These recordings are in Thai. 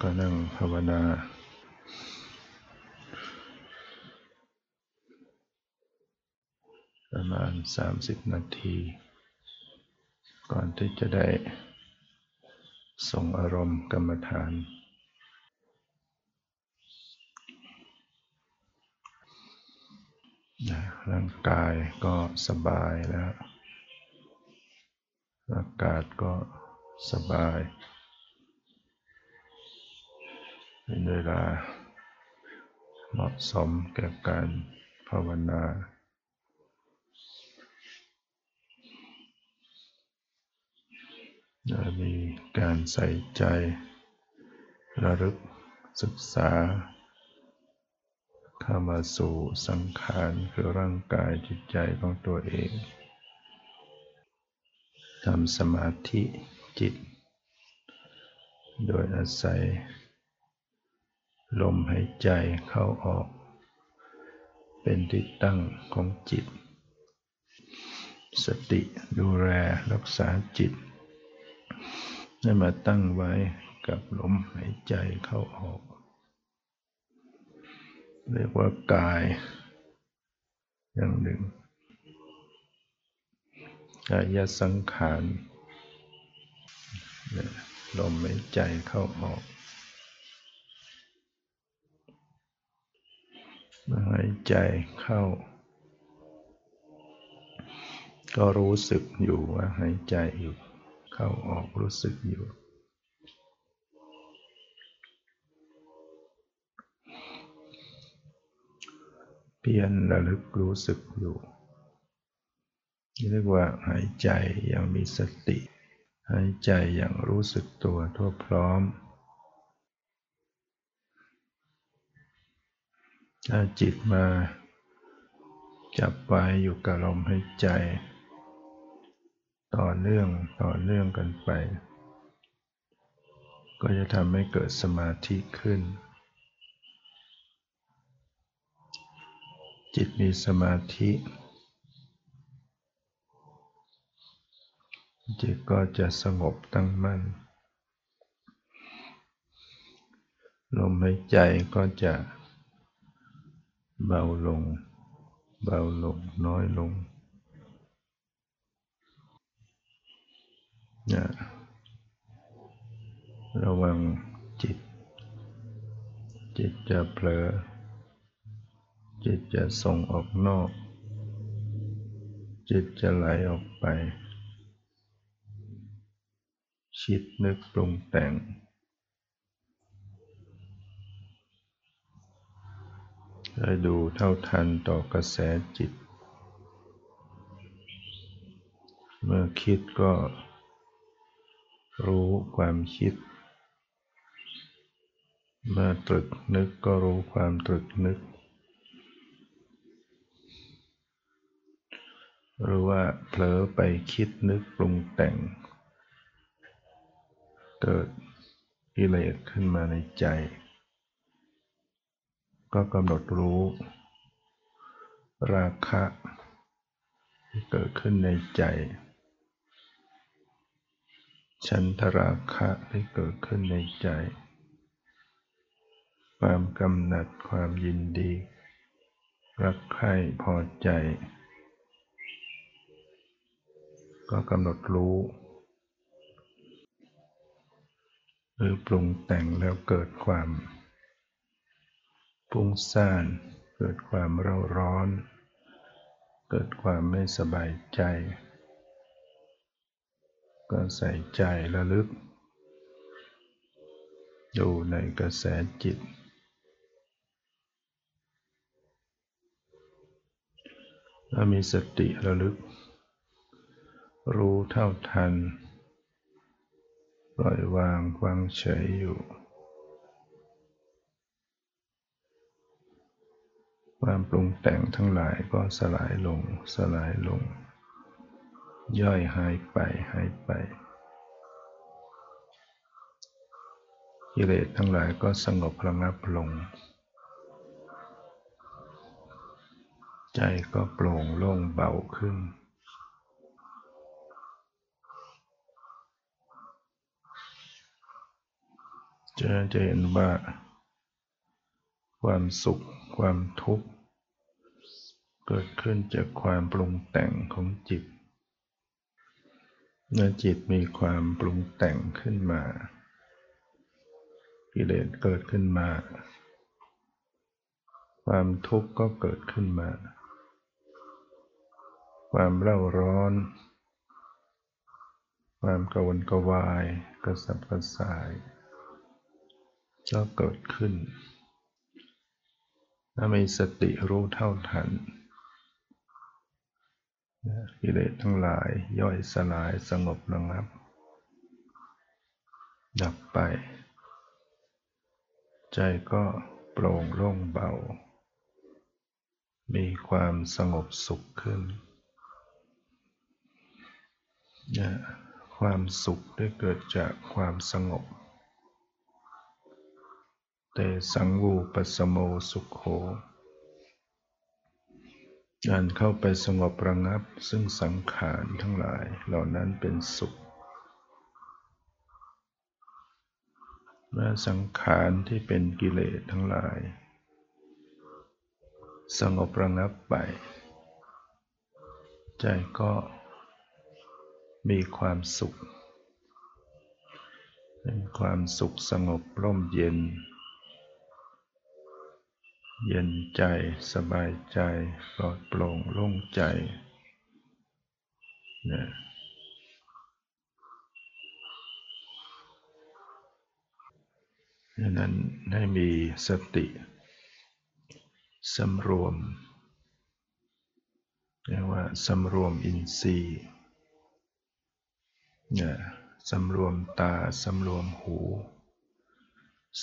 ก็นั่งภาวนาประมาณ 30 นาที ก่อนที่จะได้ส่งอารมณ์กรรมฐาน ร่างกายก็สบายแล้ว อากาศก็สบาย เป็นเวลาเหมาะสมแก่การภาวนามีการใส่ใจระลึกศึกษา เข้ามาสู่สังขารคือร่างกายจิตใจของตัวเองทำสมาธิจิต โดยอาศัย ลมหายใจเข้าออก เป็นที่ตั้งของจิต สติดูแลรักษาจิตให้มาตั้งไว้กับลมหายใจเข้าออก เรียกว่ากาย อย่างหนึ่งกายสังขารลมหายใจเข้าออก หายใจเข้า ก็รู้สึกอยู่ว่าหายใจอยู่เข้าออกรู้สึกอยู่ เพียรระลึกรู้สึกอยู่เรียกว่าหายใจอย่างมีสติ หายใจอย่างรู้สึกตัวทั่วพร้อม ถ้าจิตมาจับไว้อยู่กับลมหายใจ ต่อเนื่องต่อเนื่องกันไป ก็จะทำให้เกิดสมาธิขึ้น จิตมีสมาธิ จิตก็จะสงบตั้งมั่น ลมหายใจก็จะ เบาลง เบาลง น้อยลงนะระวังจิต จิตจะเผลอ จิตจะส่งออกนอก จิตจะไหลออกไปคิดนึกปรุงแต่ง ให้ดูเท่าทันต่อกระแสจิต เมื่อคิดก็รู้ความคิด เมื่อตรึกนึกก็รู้ความตรึกนึก หรือว่าเผลอไปคิดนึกปรุงแต่ง เกิดกิเลสขึ้นมาในใจ ก็กำหนดรู้ ราคะที่เกิดขึ้นในใจฉันทราคะที่เกิดขึ้นในใจ ความกำหนัดความยินดี รักใคร่พอใจ ก็กำหนดรู้หรือปรุงแต่งแล้วเกิดความ ปุ้งซ่าน เกิดความเร่าร้อน เกิดความไม่สบายใจ ก็ใส่ใจระลึกดูในกระแสจิต แล้วมีสติระลึก รู้เท่าทัน ปล่อยวางวางเฉยอยู่ ความปรุงแต่งทั้งหลายก็สลายลง สลายลง ย่อยหายไปหายไป กิเลสทั้งหลายก็สงบระงับลง ใจก็โปร่งโล่งเบาขึ้นจจะจะเห็นว่าความสุข ความทุกข์ เกิดขึ้นจากความปรุงแต่งของจิต เมื่อจิตมีความปรุงแต่งขึ้นมา กิเลสเกิดขึ้นมา ความทุกข์ก็เกิดขึ้นมา ความเร่าร้อน ความกวนกวาย กระสับกระส่ายก็เกิดขึ้น ถ้ามีสติรู้เท่าทันกิเลสทั้งหลายย่อยสลายสงบระงับ ดับไป ใจก็โปร่งโล่งเบา มีความสงบสุขขึ้น ความสุขได้เกิดจากความสงบ เตสังวูปสโมสุขโขการเข้าไปสงบระงับซึ่งสังขารทั้งหลายเหล่านั้นเป็นสุขเมื่อสังขารที่เป็นกิเลสทั้งหลาย สงบระงับไป ใจก็มีความสุข เป็นความสุขสงบร่มเย็น เย็นใจสบายใจปลอดโปร่งโล่งใจนะดังนั้นให้มีสติสำรวมเรียกว่าสำรวมอินทรีย์เนี่ยสำรวมตาสำรวมหู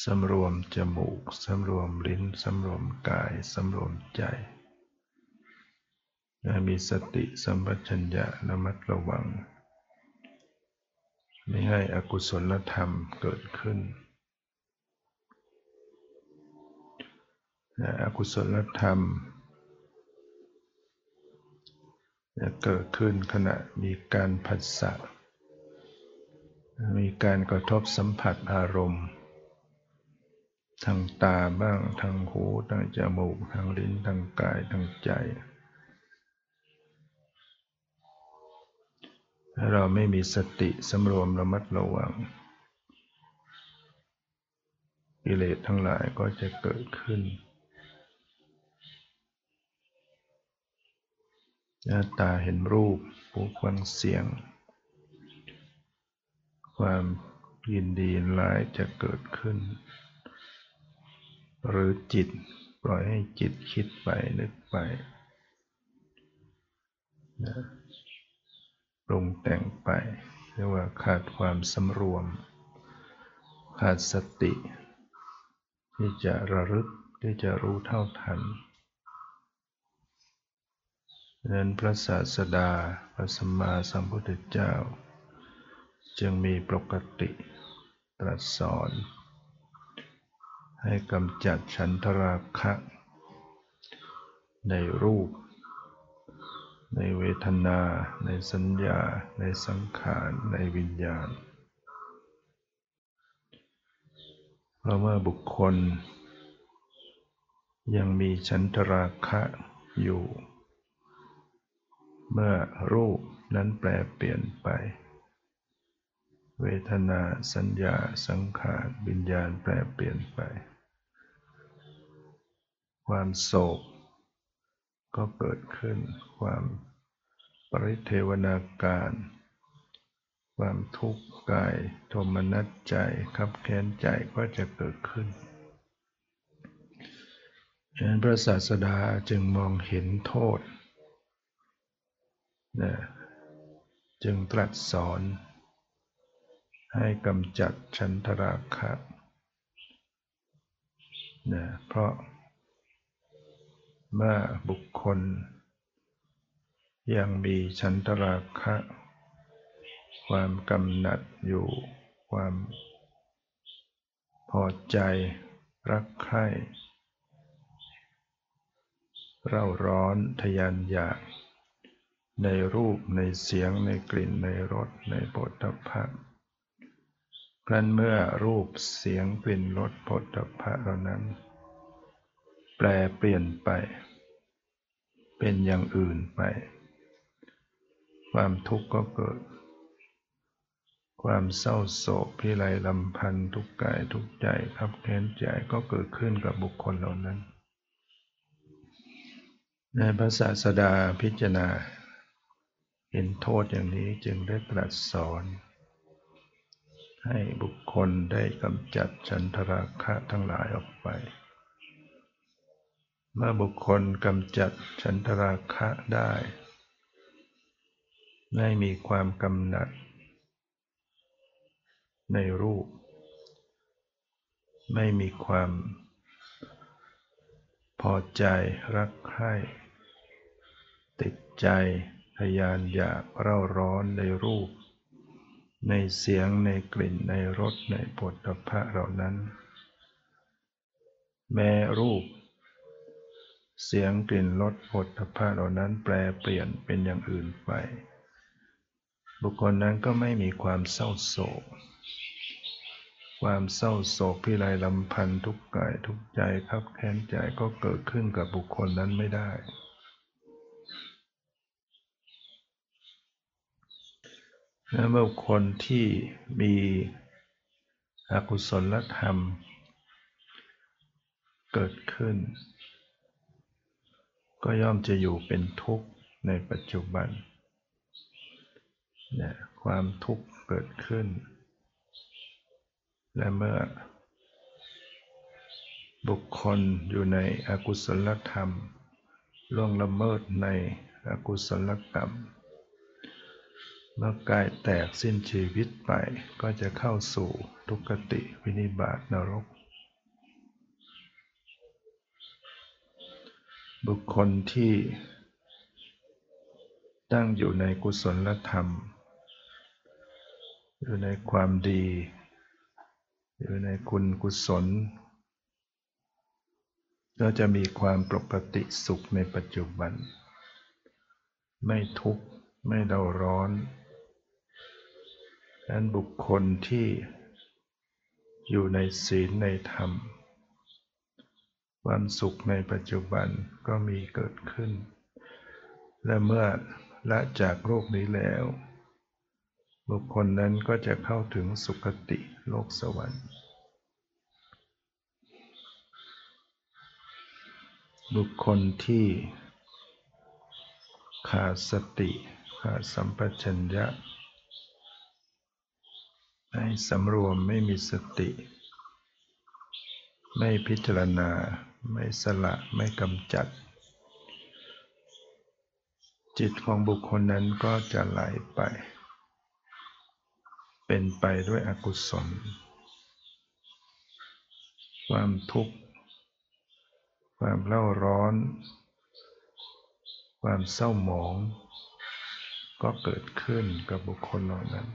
สำรวมจมูก สำรวมลิ้น สำรวมกาย สำรวมใจมีสติสัมปชัญญะระมัดระวัง ไม่ให้อกุศลธรรมเกิดขึ้น อกุศลธรรมจะเกิดขึ้นขณะมีการผัสสะ มีการกระทบสัมผัสอารมณ์ ทางตาบ้าง ทางหูทางจมูก ทางลิ้น ทางกาย ทางใจ ถ้าเราไม่มีสติสำรวมระมัดระวัง กิเลสทั้งหลายก็จะเกิดขึ้นหน้าตาเห็นรูปหูฟังเสียง ความยินดีร้ายจะเกิดขึ้น หรือจิต ปล่อยให้จิตคิดไปนึกไปนะปรุงแต่งไป เรียกว่าขาดความสำรวม ขาดสติ ที่จะระลึกที่จะรู้เท่าทันนั้นพระศาสดาพระสัมมาสัมพุทธเจ้า จึงมีปกติตรัสสอน ให้กำจัดฉันทราคะ ในรูป ในเวทนา ในสัญญา ในสังขาร ในวิญญาณเพราะว่าบุคคล ยังมีฉันทราคะอยู่ เมื่อรูปนั้นแปลเปลี่ยนไป เวทนาสัญญาสังขารวิญญาณแปลเปลี่ยนไป ความโศก ก็เกิดขึ้น ความปริเทวนาการ ความทุกข์กายโทมนัสใจขับแค้นใจก็จะเกิดขึ้นฉะนั้นพระศาสดาจึงมองเห็นโทษนะจึงตรัสสอน ให้กำจัดชันทราคะนะเพราะเมื่อบุคคล ยังมีฉันทราคะ ความกำหนัดอยู่ ความพอใจรักใคร่เร่าร้อนทยานอยาก ในรูปในเสียงในกลิ่นในรสในบทพะ ครั้นเมื่อรูปเสียงกลิ่นรสผลตภะเหล่านั้น แปลเปลี่ยนไป เป็นอย่างอื่นไป ความทุกข์ก็เกิด ความเศร้าโศกพิไรลำพันธ์ทุกกายทุกใจครับแค้นใจก็เกิดขึ้นกับบุคคลเหล่านั้น ในพระศาสดาพิจารณา เห็นโทษอย่างนี้จึงได้ตรัสสอน ให้บุคคลได้กำจัดฉันทราคะทั้งหลายออกไป เมื่อบุคคลกำจัดฉันทราคะได้ ไม่มีความกำหนัด ในรูป ไม่มีความพอใจรักใคร่ติดใจทยานอยากเร่าร้อนในรูป ในเสียงในกลิ่นในรสในผลพระเหล่านั้น แม้รูป เสียงกลิ่นรสผลพระเหล่านั้นแปลเปลี่ยนเป็นอย่างอื่นไป บุคคลนั้นก็ไม่มีความเศร้าโศก ความเศร้าโศกพิไรลำพันทุกกายทุกใจครับแค้นใจก็เกิดขึ้นกับบุคคลนั้นไม่ได้ และบุคคลที่มีอกุศลธรรม เกิดขึ้น ก็ย่อมจะอยู่เป็นทุกข์ในปัจจุบันเนี่ยความทุกข์เกิดขึ้น และเมื่อ บุคคลอยู่ในอกุศลธรรมล่วงละเมิดในอกุศลกรรม เมื่อกายแตกสิ้นชีวิตไปก็จะเข้าสู่ทุกติวินิบาตนรก บุคคลที่ ตั้งอยู่ในกุศลธรรม อยู่ในความดี อยู่ในคุณกุศล ก็จะมีความปกติสุขในปัจจุบัน ไม่ทุกข์ ไม่เดาร้อน นั้นบุคคลที่อยู่ในศีลในธรรม ความสุขในปัจจุบันก็มีเกิดขึ้น และเมื่อละจากโลกนี้แล้ว บุคคลนั้นก็จะเข้าถึงสุคติโลกสวรรค์บุคคลที่ขาดสติ ขาดสัมปชัญญะ ไม่สำรวมไม่มีสติ ไม่พิจารณา ไม่สละไม่กำจัด จิตของบุคคลนั้นก็จะไหลไป เป็นไปด้วยอกุศล ความทุกข์ ความเล่าร้อน ความเศร้าหมอง ก็เกิดขึ้นกับบุคคลเหล่านั้น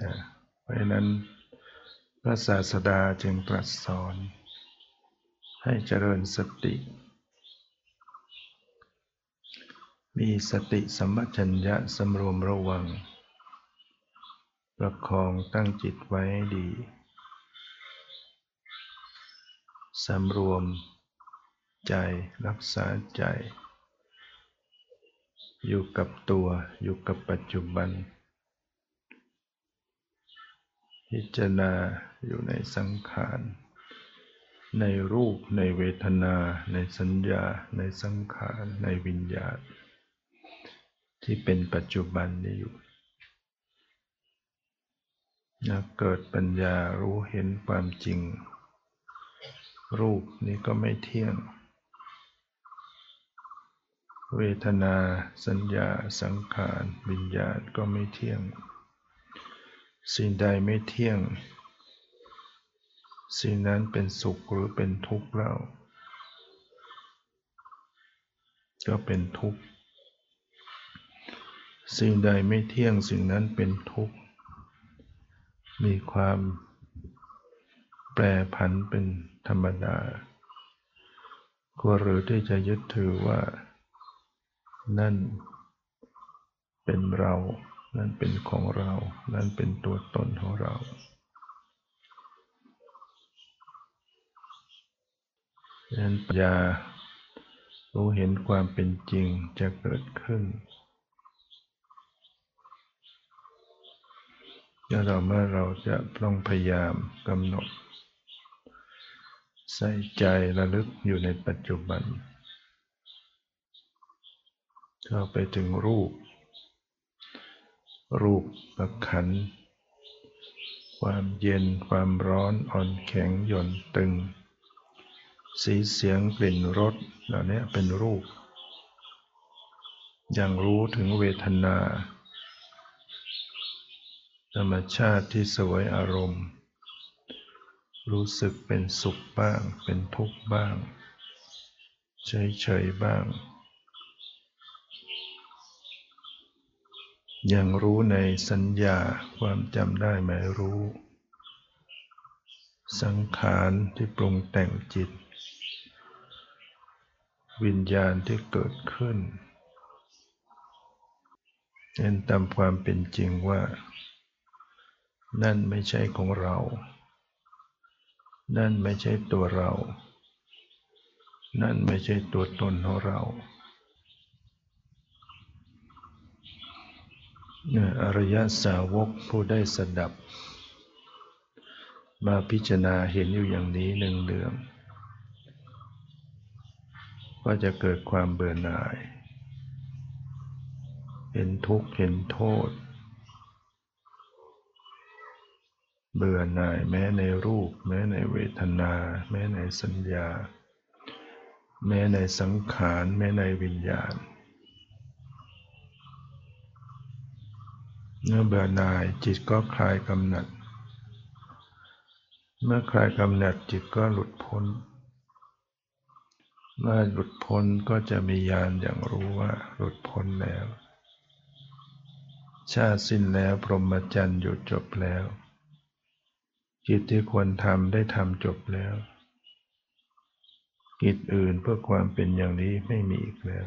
นะเพราะฉะนั้นพระศาสดาจึงตรัสสอน ให้เจริญสติ มีสติสัมปชัญญะสำรวมระวัง ประคองตั้งจิตไว้ดีสำรวมใจรักษาใจ อยู่กับตัวอยู่กับปัจจุบัน พิจารณาอยู่ในสังขาร ในรูปในเวทนา ในสัญญา ในสังขาร ในวิญญาณ ที่เป็นปัจจุบันนี้อยู่นะเกิดปัญญารู้เห็นความจริง รูปนี้ก็ไม่เที่ยง เวทนา สัญญา สังขาร วิญญาณก็ไม่เที่ยง สิ่งใดไม่เที่ยง สิ่งนั้นเป็นสุขหรือเป็นทุกข์เล่าก็เป็นทุกข์ สิ่งใดไม่เที่ยงสิ่งนั้นเป็นทุกข์ มีความแปรผันเป็นธรรมดาควรหรือที่จะยึดถือว่า นั่นเป็นเรา นั่นเป็นของเรา นั่นเป็นตัวตนของเรา ดังนั้นปัญญารู้เห็นความเป็นจริงจะเกิดขึ้นแล้วเราเมื่อเราจะต้องพยายามกำหนด ใส่ใจระลึกอยู่ในปัจจุบันเข้าไปถึงรูป รูปประขัน ความเย็นความร้อนอ่อนแข็งหย่อนตึง สีเสียงกลิ่นรสเหล่านี้เป็นรูปอย่างรู้ถึงเวทนา ธรรมชาติที่สวยอารมณ์ รู้สึกเป็นสุขบ้าง เป็นทุกข์บ้าง เฉยๆบ้าง ยังรู้ในสัญญาความจำได้หมายรู้ สังขารที่ปรุงแต่งจิต วิญญาณที่เกิดขึ้นเห็นตามความเป็นจริงว่า นั่นไม่ใช่ของเรา นั่นไม่ใช่ตัวเรา นั่นไม่ใช่ตัวตนของเรา อริยสาวกผู้ได้สดับ มาพิจารณาเห็นอยู่อย่างนี้หนึ่งเดืองก็จะเกิดความเบื่อหน่าย เห็นทุกข์เห็นโทษ เบื่อหน่ายแม้ในรูป แม้ในเวทนา แม้ในสัญญา แม้ในสังขาร แม้ในวิญญาณ เมื่อเบื่อหน่ายจิตก็คลายกำหนัด เมื่อคลายกำหนัดจิตก็หลุดพ้น เมื่อหลุดพ้นก็จะมีญาณอย่างรู้ว่าหลุดพ้นแล้ว ชาติสิ้นแล้วพรหมจรรย์หยุดจบแล้ว กิจที่ควรทำได้ทำจบแล้ว กิจอื่นเพื่อความเป็นอย่างนี้ไม่มีอีกแล้ว